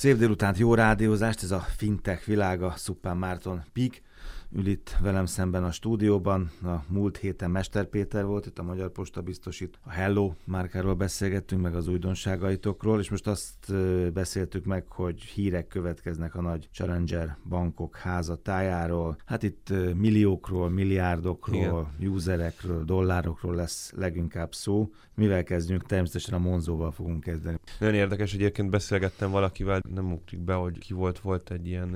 Szép délutánt, jó rádiózást, ez a fintech világa, Szupán Márton Pik ül itt velem szemben a stúdióban. A múlt héten Mester Péter volt, itt a Magyar Posta biztosít. A Hello márkáról beszélgettünk, meg az újdonságaitokról, és most azt beszéltük meg, hogy hírek következnek a nagy Challenger bankok házatájáról. Hát itt milliókról, milliárdokról, Igen. userekről, dollárokról lesz leginkább szó. Mivel kezdjünk? Természetesen a Monzóval fogunk kezdeni. Nagyon érdekes, egyébként beszélgettem valakivel, nem ugrik be, hogy ki volt, volt egy ilyen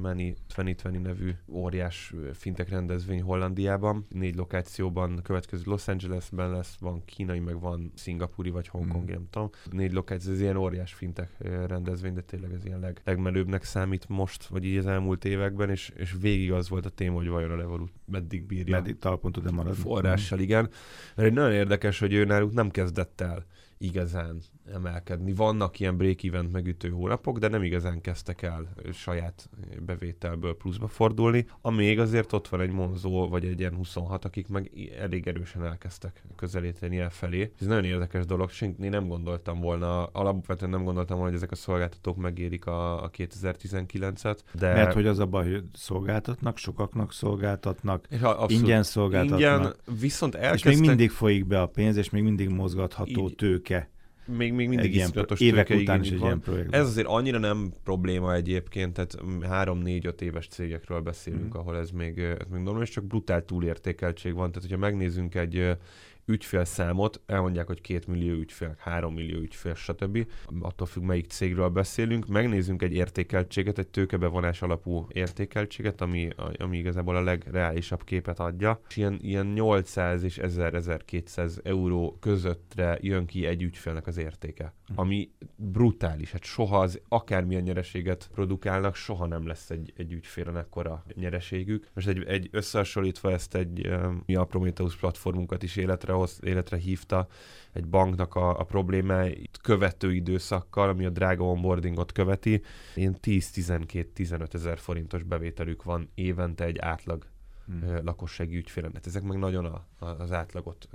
Mani 2020 nevű óriás fintek rendezvény Hollandiában. Négy lokációban, következő Los Angelesben lesz, van kínai, meg van szingapúri vagy Hongkong, mm. nem tudom. Négy lokáció, ez ilyen óriás fintek rendezvény, de tényleg ez ilyen leg, legmenőbbnek számít most, vagy így az elmúlt években, és, és végig az volt a téma, hogy vajon a Revolut meddig bírja. Meddig talpon tud-e maradni. Forrással, igen. Mert nagyon érdekes, hogy ő náluk nem kezdett el igazán emelkedni. Vannak ilyen break-event megütő hónapok, de nem igazán kezdtek el saját bevételből pluszba fordulni. Amíg azért ott van egy Monzó, vagy egy ilyen 26, akik meg elég erősen elkezdtek közelíteni el felé. Ez nagyon érdekes dolog, én nem gondoltam volna, alapvetően nem gondoltam volna, hogy ezek a szolgáltatók megérik a, a 2019-et. De... Mert hogy az a baj, hogy szolgáltatnak, sokaknak szolgáltatnak, és abszolút, ingyen szolgáltatnak. Ingyen, viszont elkezdtek... És még mindig folyik be a pénz, és még mindig mozgatható így, tőke még, még mindig egy iszonyatos évek után is egy ilyen projekt. Ez azért annyira nem probléma egyébként, tehát három-négy-öt éves cégekről beszélünk, mm. ahol ez még, ez még normális, csak brutál túlértékeltség van. Tehát, hogyha megnézzünk egy ügyfélszámot, elmondják, hogy két millió ügyfél, három millió ügyfél, stb. Attól függ, melyik cégről beszélünk. Megnézzünk egy értékeltséget, egy tőkebevonás alapú értékeltséget, ami, ami igazából a legreálisabb képet adja. És ilyen, ilyen 800 és 1000-1200 euró közöttre jön ki egy ügyfélnek az értéke, ami brutális. Hát soha az akármilyen nyereséget produkálnak, soha nem lesz egy, egy ügyfélen ekkora nyereségük. Most egy, egy összehasonlítva ezt egy mi a Prometheus platformunkat is életre hoz, életre hívta egy banknak a, a problémáit követő időszakkal, ami a drága onboardingot követi. Ilyen 10-12-15 ezer forintos bevételük van évente egy átlag hmm. lakossági ügyfélen. Hát ezek meg nagyon a, a, az átlagot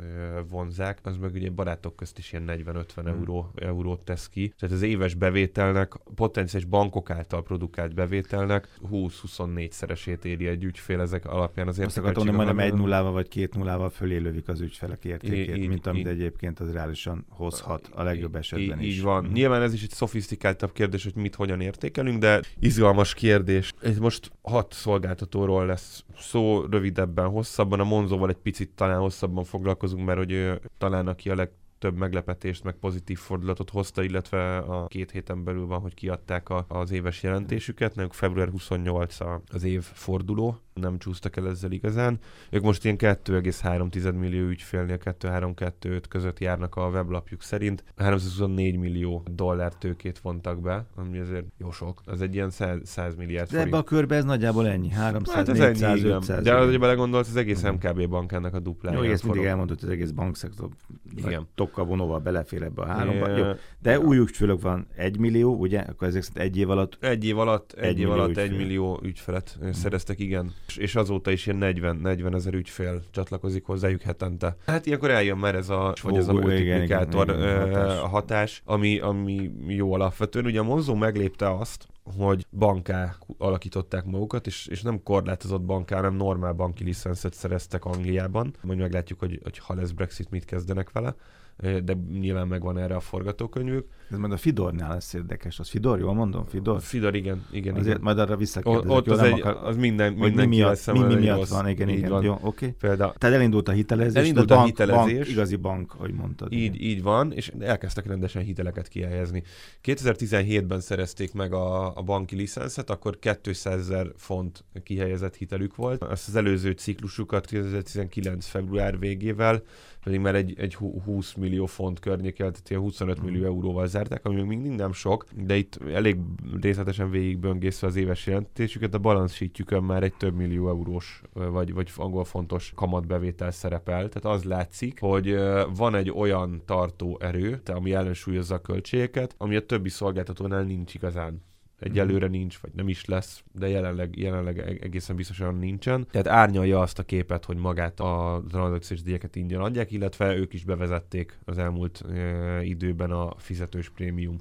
vonzák. Az meg ugye barátok közt is ilyen 40-50 hmm. euró, eurót tesz ki. Tehát az éves bevételnek, potenciális bankok által produkált bevételnek 20-24 szeresét éri egy ügyfél ezek alapján. Az Azt akartam, hogy majdnem egy nullával vagy két nullával fölé lövik az ügyfelek értékét, így, mint amit így, egyébként az reálisan hozhat a legjobb esetben így, is. Így van. Hmm. Nyilván ez is egy szofisztikáltabb kérdés, hogy mit hogyan értékelünk, de izgalmas kérdés. Ez most hat szolgáltatóról lesz szó, rövidebben, hosszabban. A Monzóval egy picit talán hosszabban foglalkozunk, mert hogy ő talán aki a leg több meglepetést, meg pozitív fordulatot hozta, illetve a két héten belül van, hogy kiadták a, az éves jelentésüket, nekünk február 28 a, az év forduló, nem csúsztak el ezzel igazán. Ők most ilyen 2,3 millió ügyfélnél 2-3-2-5 között járnak a weblapjuk szerint. 324 millió dollár tőkét vontak be, ami azért jó sok. Ez egy ilyen 100, 100 milliárd De ebbe a körbe ez nagyjából ennyi, 300, hát ez 400, ennyi, 500. De az, hogy belegondolsz, az egész MKB bank ennek a duplája. Jó, ezt mindig elmondott, hogy az egész bankszektor igen. tokkal vonóval belefér ebbe a háromba. Jó. De új ügyfélök van egy millió, ugye? Akkor ezek szerint egy év alatt? Egy év alatt, egy, egy év alatt egy millió ügyfelet hmm. szereztek, igen és azóta is ilyen 40, 40 ezer ügyfél csatlakozik hozzájuk hetente. Hát ilyenkor eljön már ez a, vagy ez a multiplikátor igen, igen, igen, hatás. hatás, ami, ami jó alapvetően. Ugye a Monzo meglépte azt, hogy banká alakították magukat, és, és nem korlátozott banká, hanem normál banki licenszet szereztek Angliában. Majd meglátjuk, hogy, hogy ha lesz Brexit, mit kezdenek vele de nyilván megvan erre a forgatókönyvük. Ez majd a Fidornál lesz érdekes. Az Fidor, jól mondom? Fidor? Fidor, igen. igen Azért igen. majd arra visszakérdezek. Ott az, egy, akar, az minden, minden mi miatt, mi, mi miatt van, igen, igen. Van. Jó, oké. Okay. Például, Tehát elindult a hitelezés. Elindult a bank, hitelezés. Bank, igazi bank, ahogy mondtad. Így, igen. így van, és elkezdtek rendesen hiteleket kihelyezni. 2017-ben szerezték meg a, a banki licenszet, akkor 200 ezer font kihelyezett hitelük volt. Ezt az előző ciklusukat 2019. február végével pedig már egy, egy 20 millió font környékel, tehát ilyen 25 millió mhm. euróval zárták, ami még mindig nem sok, de itt elég részletesen végigböngészve az éves jelentésüket, a balance már egy több millió eurós, vagy, vagy angol fontos kamatbevétel szerepel, tehát az látszik, hogy van egy olyan tartó erő, ami ellensúlyozza a költségeket, ami a többi szolgáltatónál nincs igazán. Egyelőre nincs, vagy nem is lesz, de jelenleg, jelenleg e- egészen biztosan nincsen. Tehát árnyalja azt a képet, hogy magát a tranzakciós díjakat ingyen adják, illetve ők is bevezették az elmúlt e, időben a fizetős prémium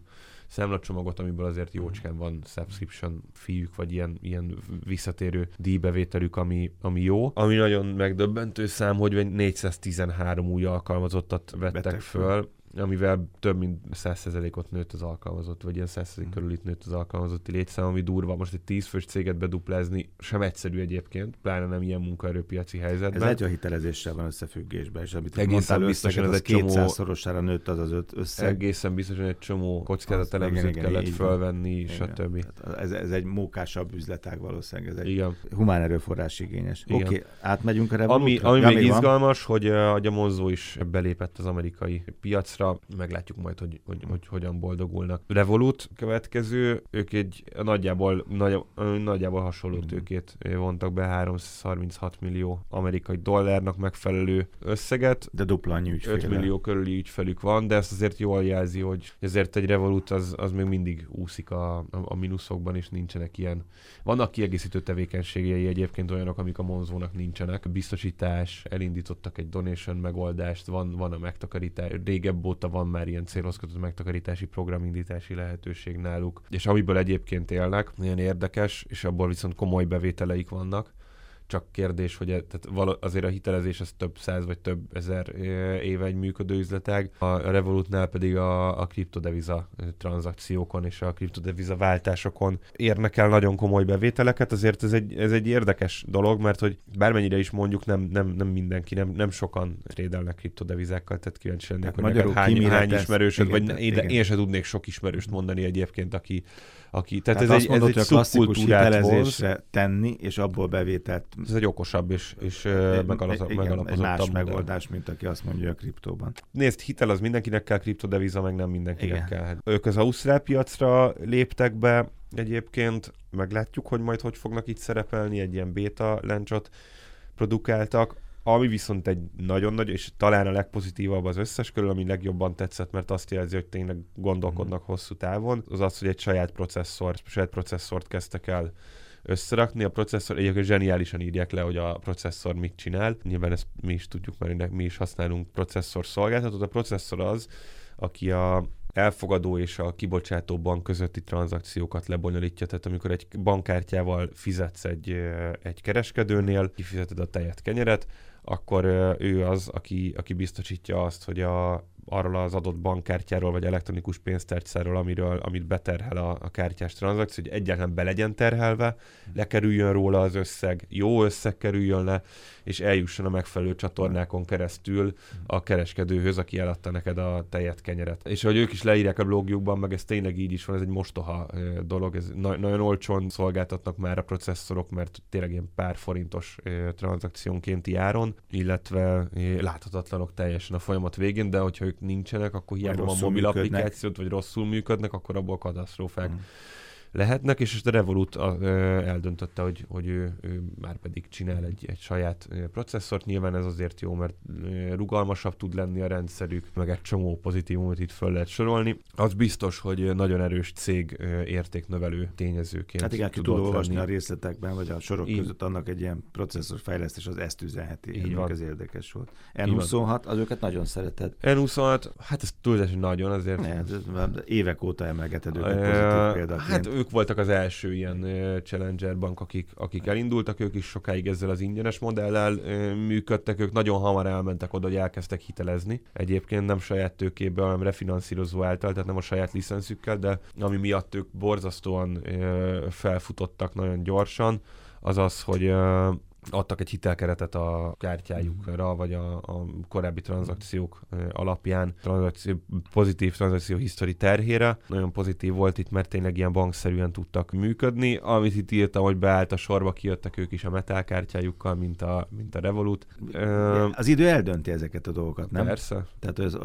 szemlacsomagot, amiből azért jócskán van subscription fiúk, vagy ilyen, ilyen visszatérő díjbevételük, ami, ami jó. Ami nagyon megdöbbentő szám, hogy 413 új alkalmazottat vettek föl, amivel több mint 100%-ot nőtt az alkalmazott, vagy ilyen 100% mm. körül itt nőtt az alkalmazotti létszám, ami durva. Most egy 10 fős céget beduplázni sem egyszerű egyébként, pláne nem ilyen munkaerőpiaci helyzetben. Ez egy a hitelezéssel van összefüggésben, és amit egészen biztosan ez egy csomó szorosára nőtt az az összeg. Egészen biztosan egy csomó kockázat elemzőt kellett fölvenni, stb. Ez, ez, egy mókásabb üzletág valószínűleg, ez egy igen. humán erőforrás igényes. Oké, okay, átmegyünk a Revolutra. Ami, ami ja, még izgalmas, van? hogy, hogy a Monzo is belépett az amerikai piacra, piacra, meglátjuk majd, hogy, hogy, hogy hogyan boldogulnak. Revolut következő, ők egy nagyjából, nagy, nagyjából hasonló tőkét vontak be, 336 millió amerikai dollárnak megfelelő összeget. De dupla annyi 5 millió körüli ügyfelük van, de ezt azért jól jelzi, hogy ezért egy Revolut az, az még mindig úszik a, a, a mínuszokban, és nincsenek ilyen. Vannak kiegészítő tevékenységei egyébként olyanok, amik a Monzónak nincsenek. Biztosítás, elindítottak egy donation megoldást, van, van a megtakarítás, régebb óta van már ilyen célhoz kötött megtakarítási programindítási lehetőség náluk, és amiből egyébként élnek, nagyon érdekes, és abból viszont komoly bevételeik vannak csak kérdés, hogy e, tehát azért a hitelezés az több száz vagy több ezer éve egy működő üzletág, a Revolutnál pedig a, a kriptodeviza tranzakciókon és a kriptodeviza váltásokon érnek el nagyon komoly bevételeket, azért ez egy, ez egy érdekes dolog, mert hogy bármennyire is mondjuk nem, nem, nem mindenki, nem, nem sokan trédelnek kriptodevizákkal, tehát kíváncsi lennék, hát hogy hány, hány ismerősöd, vagy igen, én, én sem tudnék sok ismerőst mondani egyébként, aki, aki tehát, tehát ez, egy, mondod, ez egy szubkultúrát tenni, és abból bevételt. Ez egy okosabb és, és megalapozottabb egy más megoldás, mint aki azt mondja a kriptóban. Nézd, hitel az mindenkinek kell, kriptodeviza meg nem mindenkinek igen. kell. Ők az Ausztrál piacra léptek be, egyébként meglátjuk, hogy majd hogy fognak itt szerepelni, egy ilyen beta lencsot produkáltak. Ami viszont egy nagyon nagy, és talán a legpozitívabb az összes körül, ami legjobban tetszett, mert azt jelzi, hogy tényleg gondolkodnak mm. hosszú távon, az az, hogy egy saját processzor, saját processzort kezdtek el összerakni. A processzor, egyébként zseniálisan írják le, hogy a processzor mit csinál. Nyilván ezt mi is tudjuk, mert mi is használunk processzor szolgáltatót. A processzor az, aki a elfogadó és a kibocsátó bank közötti tranzakciókat lebonyolítja. Tehát amikor egy bankkártyával fizetsz egy, egy kereskedőnél, kifizeted a tejet kenyeret, akkor ő az, aki, aki biztosítja azt, hogy a, arról az adott bankkártyáról vagy elektronikus pénztárcáról, amiről, amit beterhel a, a kártyás tranzakció, hogy egyáltalán be legyen terhelve, lekerüljön róla az összeg, jó összeg kerüljön le, és eljusson a megfelelő csatornákon keresztül a kereskedőhöz, aki eladta neked a tejet, kenyeret. És hogy ők is leírják a blogjukban, meg ez tényleg így is van, ez egy mostoha dolog, ez na- nagyon olcsón szolgáltatnak már a processzorok, mert tényleg ilyen pár forintos tranzakciónkénti áron, illetve láthatatlanok teljesen a folyamat végén, de hogyha ők nincsenek, akkor hiába a mobil működnek. applikációt, vagy rosszul működnek, akkor abból katasztrófák. Mm lehetnek, és a Revolut eldöntötte, hogy, hogy ő, ő már pedig csinál egy, egy saját processzort. Nyilván ez azért jó, mert rugalmasabb tud lenni a rendszerük, meg egy csomó pozitívumot itt föl lehet sorolni. Az biztos, hogy nagyon erős cég értéknövelő tényezőként Hát igen, ki tud olvasni a részletekben, vagy a sorok Így. között annak egy ilyen processzor fejlesztés az ezt üzenheti. Így van. Ez érdekes volt. N26, az őket nagyon szeretett. N26, hát ez túlzás nagyon azért. Ne, ez évek óta emelgeted őket pozitív példaként. Hát ők voltak az első ilyen Challenger bank, akik, akik elindultak, ők is sokáig ezzel az ingyenes modellel működtek, ők nagyon hamar elmentek oda, hogy elkezdtek hitelezni. Egyébként nem saját tőkéből, hanem refinanszírozó által, tehát nem a saját licenszükkel, de ami miatt ők borzasztóan felfutottak nagyon gyorsan, az az, hogy adtak egy hitelkeretet a kártyájukra, vagy a, a korábbi tranzakciók alapján, tranzakció, pozitív tranzakció history terhére. Nagyon pozitív volt itt, mert tényleg ilyen bankszerűen tudtak működni. Amit itt írtam, hogy beállt a sorba, kijöttek ők is a metal kártyájukkal, mint a, mint a Revolut. Az idő eldönti ezeket a dolgokat, nem? Persze. Tehát ez,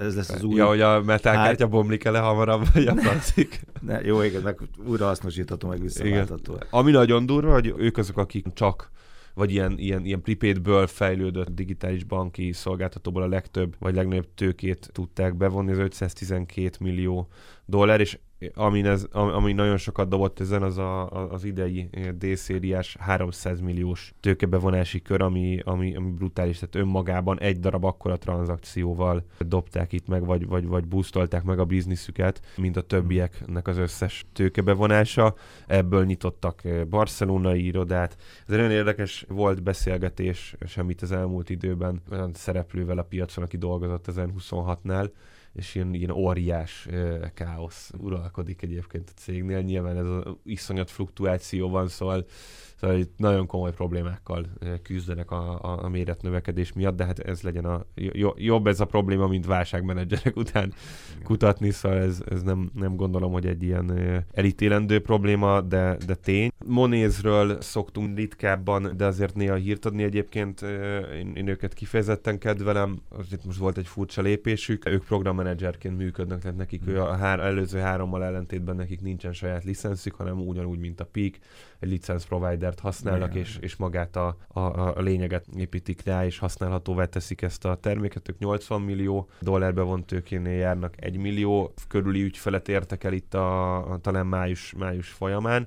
ez lesz az új... Ja, hogy a metal kártya bomlik el hamarabb, vagy a plastik. ne, jó, igen, meg újra hasznosítható, meg visszaváltható. Ami nagyon durva, hogy ők azok, akik csak vagy ilyen, ilyen, ilyen prepaidből fejlődött digitális banki szolgáltatóból a legtöbb, vagy legnagyobb tőkét tudták bevonni, az 512 millió dollár, és ami, ez, ami nagyon sokat dobott ezen, az a, az idei D-szériás 300 milliós tőkebevonási kör, ami, ami, ami brutális, tehát önmagában egy darab akkora tranzakcióval dobták itt meg, vagy, vagy, vagy boostolták meg a bizniszüket, mint a többieknek az összes tőkebevonása. Ebből nyitottak barcelonai irodát. Ez nagyon érdekes volt beszélgetés, semmit az elmúlt időben olyan szereplővel a piacon, aki dolgozott ezen 26-nál, és ilyen, ilyen óriás káosz uralkodik egyébként a cégnél. Nyilván ez az iszonyat fluktuáció van, szóval Szóval itt nagyon komoly problémákkal küzdenek a, a, a méretnövekedés miatt, de hát ez legyen a jobb ez a probléma, mint válságmenedzserek után kutatni, szóval ez, ez nem, nem gondolom, hogy egy ilyen elítélendő probléma, de, de tény. Monézről szoktunk ritkábban, de azért néha hírt adni egyébként, én, én őket kifejezetten kedvelem, azért most volt egy furcsa lépésük, ők programmenedzserként működnek, tehát nekik ő a hár, előző hárommal ellentétben nekik nincsen saját licenszük, hanem ugyanúgy, mint a Peak, egy licensz providert használnak, és, és magát a, a, a lényeget építik rá, és használhatóvá teszik ezt a terméket. Ők 80 millió dollár bevont tőkénél járnak, 1 millió körüli ügyfelet értek el itt a, a talán május, május folyamán.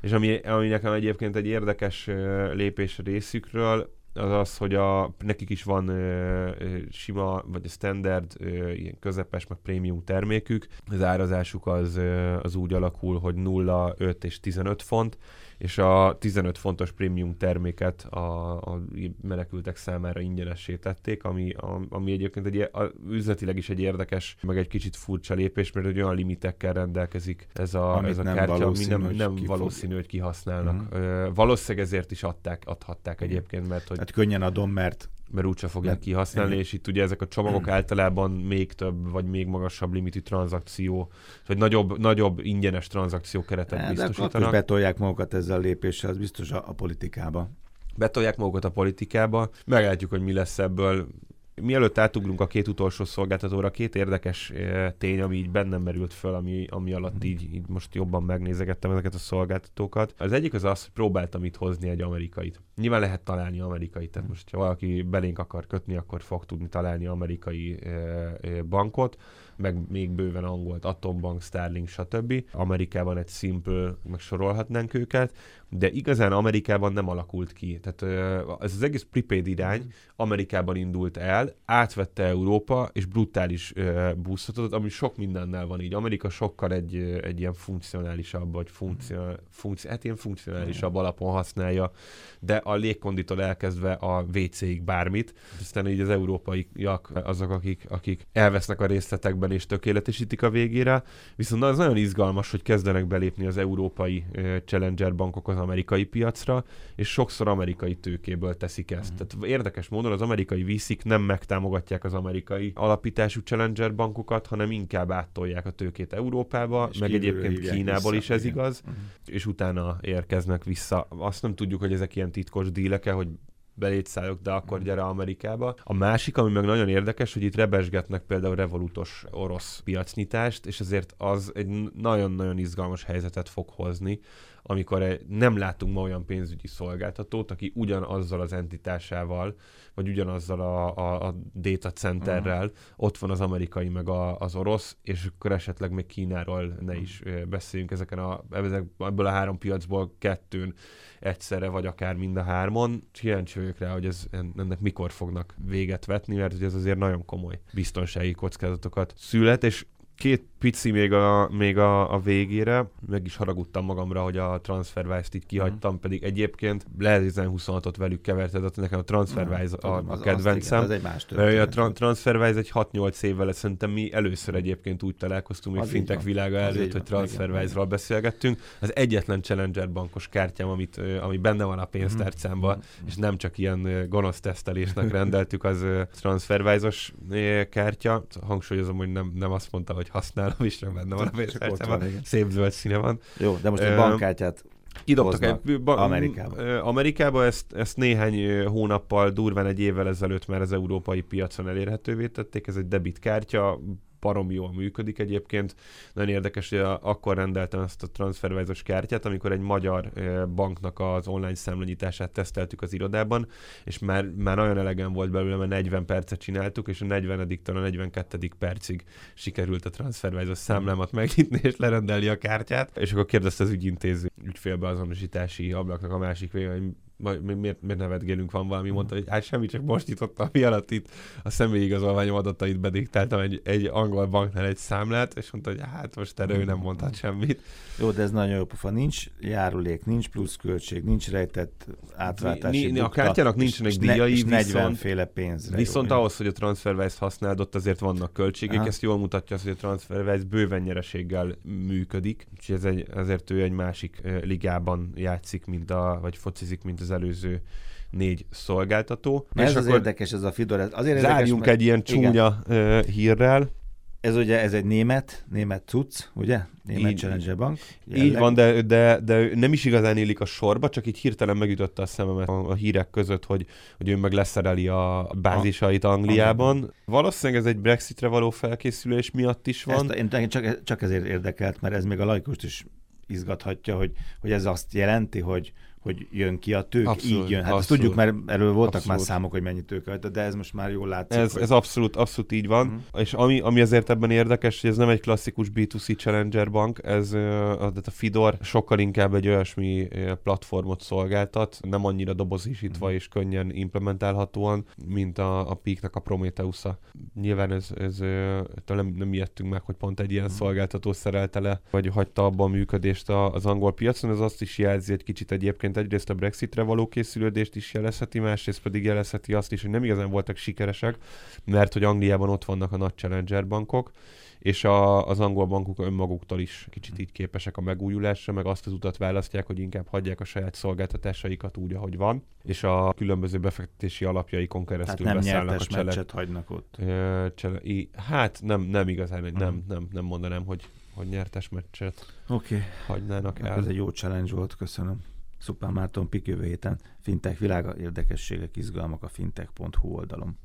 És ami, ami nekem egyébként egy érdekes lépés részükről, az az, hogy a, nekik is van ö, ö, sima, vagy a standard, ö, ilyen közepes, meg prémium termékük. Az árazásuk az, ö, az úgy alakul, hogy 0, 5 és 15 font, és a 15 fontos prémium terméket a, a menekültek számára ingyenessé tették, ami, a, ami egyébként egy, a, üzletileg is egy érdekes, meg egy kicsit furcsa lépés, mert egy olyan limitekkel rendelkezik ez a, ez a nem kártya, ami nem, nem valószínű, hogy kihasználnak. Uh-huh. Valószínűleg ezért is adták, adhatták egyébként, mert hogy... Hát könnyen adom, mert mert úgyse fogják Mert, kihasználni, és itt ugye ezek a csomagok általában még több, vagy még magasabb limitű tranzakció, vagy nagyobb, nagyobb ingyenes tranzakció keretet de biztosítanak. De betolják magukat ezzel a lépéssel, az biztos a, a politikába. Betolják magukat a politikába, meglátjuk, hogy mi lesz ebből mielőtt átugrunk a két utolsó szolgáltatóra, két érdekes eh, tény, ami így bennem merült föl, ami, ami alatt mhm. így, így most jobban megnézegettem ezeket a szolgáltatókat. Az egyik az az, hogy próbáltam itt hozni egy amerikait. Nyilván lehet találni amerikait, tehát most ha valaki belénk akar kötni, akkor fog tudni találni amerikai bankot meg még bőven angolt, Atombank, Starlink, stb. Amerikában egy Simple, meg sorolhatnánk őket, de igazán Amerikában nem alakult ki. Tehát ez az egész prepaid irány Amerikában indult el, átvette Európa, és brutális búszhatott, ami sok mindennel van így. Amerika sokkal egy, egy ilyen funkcionálisabb, vagy funkcionál, funkci, hát ilyen funkcionálisabb alapon használja, de a légkonditól elkezdve a WC-ig bármit, aztán így az európaiak azok, akik, akik elvesznek a részletekben és tökéletesítik a végére, viszont az nagyon izgalmas, hogy kezdenek belépni az európai challenger bankok az amerikai piacra, és sokszor amerikai tőkéből teszik ezt. Mm. Tehát érdekes módon az amerikai viszik nem megtámogatják az amerikai alapítású challenger bankokat, hanem inkább áttolják a tőkét Európába, és meg egyébként Kínából vissza, is ez igen. igaz, mm. és utána érkeznek vissza. Azt nem tudjuk, hogy ezek ilyen titkos díleke, hogy belétszállok, de akkor mm. gyere Amerikába. A másik, ami meg nagyon érdekes, hogy itt rebesgetnek például revolutos orosz piacnyitást, és ezért az egy nagyon-nagyon izgalmas helyzetet fog hozni, amikor nem látunk ma olyan pénzügyi szolgáltatót, aki ugyanazzal az entitásával, vagy ugyanazzal a, a, a data centerrel, uh-huh. ott van az amerikai meg a, az orosz, és akkor esetleg még Kínáról ne is beszéljünk ezeken a, ebből a három piacból kettőn egyszerre, vagy akár mind a hármon. Kíváncsi vagyok rá, hogy ez, ennek mikor fognak véget vetni, mert hogy ez azért nagyon komoly biztonsági kockázatokat szület, és két pici még a, még a, a végére, meg is haragudtam magamra, hogy a TransferWise-t így kihagytam, mm. pedig egyébként lehet 26-ot velük keverted, nekem a TransferWise mm, a, a, a kedvencem. Az, igen, az egy más A tra- TransferWise egy 6-8 évvel, szerintem mi először egyébként úgy találkoztunk, még fintech világa előtt, hogy TransferWise-ral beszélgettünk. Az egyetlen Challenger bankos kártyám, amit, ami benne van a pénztárcámban, mm. és nem csak ilyen gonosz tesztelésnek rendeltük, az TransferWise-os kártya. Hangsúlyozom, hogy nem, nem azt mondta, hogy használom, is csak benne van a pénztárcában. Szép zöld színe van. Jó, de most a bankkártyát Kidobtak egy, ba, Amerikába. Amerikába ezt, ezt néhány hónappal, durván egy évvel ezelőtt már az európai piacon elérhetővé tették. Ez egy debitkártya, parom jól működik egyébként. Nagyon érdekes, hogy akkor rendeltem ezt a transfervájzos kártyát, amikor egy magyar banknak az online számlanyítását teszteltük az irodában, és már, már nagyon elegem volt belőle, mert 40 percet csináltuk, és a 40 a 42. percig sikerült a transfervájzos számlámat megnyitni és lerendelni a kártyát, és akkor kérdezte az ügyintéző ügyfélbeazonosítási ablaknak a másik végén, miért, miért nevetgélünk, van valami, mondta, hogy hát semmi, csak most nyitottam, mi alatt itt a személyigazolványom adatait bediktáltam egy, egy angol banknál egy számlát, és mondta, hogy hát most erről ő nem mondhat semmit. Jó, de ez nagyon jó pofa. Nincs járulék, nincs pluszköltség, nincs rejtett átváltási ni, A kártyának nincsenek díjai, és 40 féle pénzre. Viszont jó, ahhoz, hogy a TransferWise használd, ott azért vannak költségek, Aha. ezt jól mutatja az, hogy a TransferWise bőven nyereséggel működik, úgyhogy ez egy, ezért ő egy másik ligában játszik, mint a, vagy focizik, mint az előző négy szolgáltató. Na és ez az érdekes, ez a Fidor. Ez azért zárjunk érdekes, egy ilyen csúnya igen. hírrel. Ez ugye, ez egy német, német cucc, ugye? Német így, Challenger Bank. Jelleg. Így van, de, de, de nem is igazán élik a sorba, csak így hirtelen megütötte a szememet a, a hírek között, hogy, hogy ő meg leszereli a bázisait Angliában. Valószínűleg ez egy Brexitre való felkészülés miatt is van. Ezt, én csak, csak ezért érdekelt, mert ez még a laikust is izgathatja, hogy, hogy ez azt jelenti, hogy, hogy jön ki a tők, abszolút, így jön. Hát abszolút, azt tudjuk, mert erről voltak abszolút. már számok, hogy mennyi tőke, de ez most már jól látszik. Ez, hogy... ez abszolút, abszolút így van, uh-huh. és ami, ami azért ebben érdekes, hogy ez nem egy klasszikus B2C Challenger bank, ez a, a Fidor sokkal inkább egy olyasmi platformot szolgáltat, nem annyira dobozisítva uh-huh. és könnyen implementálhatóan, mint a, a Peak-nak a Prometheus-a. Nyilván ez, ez nem, nem ijedtünk meg, hogy pont egy ilyen uh-huh. szolgáltató szerelte le, vagy hagyta abban a működést az angol piacon, ez azt is jelzi egy kicsit egyébként, egyébként egyrészt a Brexitre való készülődést is jelezheti, másrészt pedig jelezheti azt is, hogy nem igazán voltak sikeresek, mert hogy Angliában ott vannak a nagy challenger bankok, és a, az angol bankok önmaguktól is kicsit így képesek a megújulásra, meg azt az utat választják, hogy inkább hagyják a saját szolgáltatásaikat úgy, ahogy van, és a különböző befektetési alapjaikon keresztül hát nem beszállnak a cselet. hagynak ott. Csele, hát nem, nem igazán, uh-huh. nem, nem, nem mondanám, hogy, hogy nyertes meccset okay. hagynának el. Ez egy jó challenge volt, köszönöm. Szupán Márton Pik jövő héten Fintech világa érdekességek, izgalmak a fintech.hu oldalon.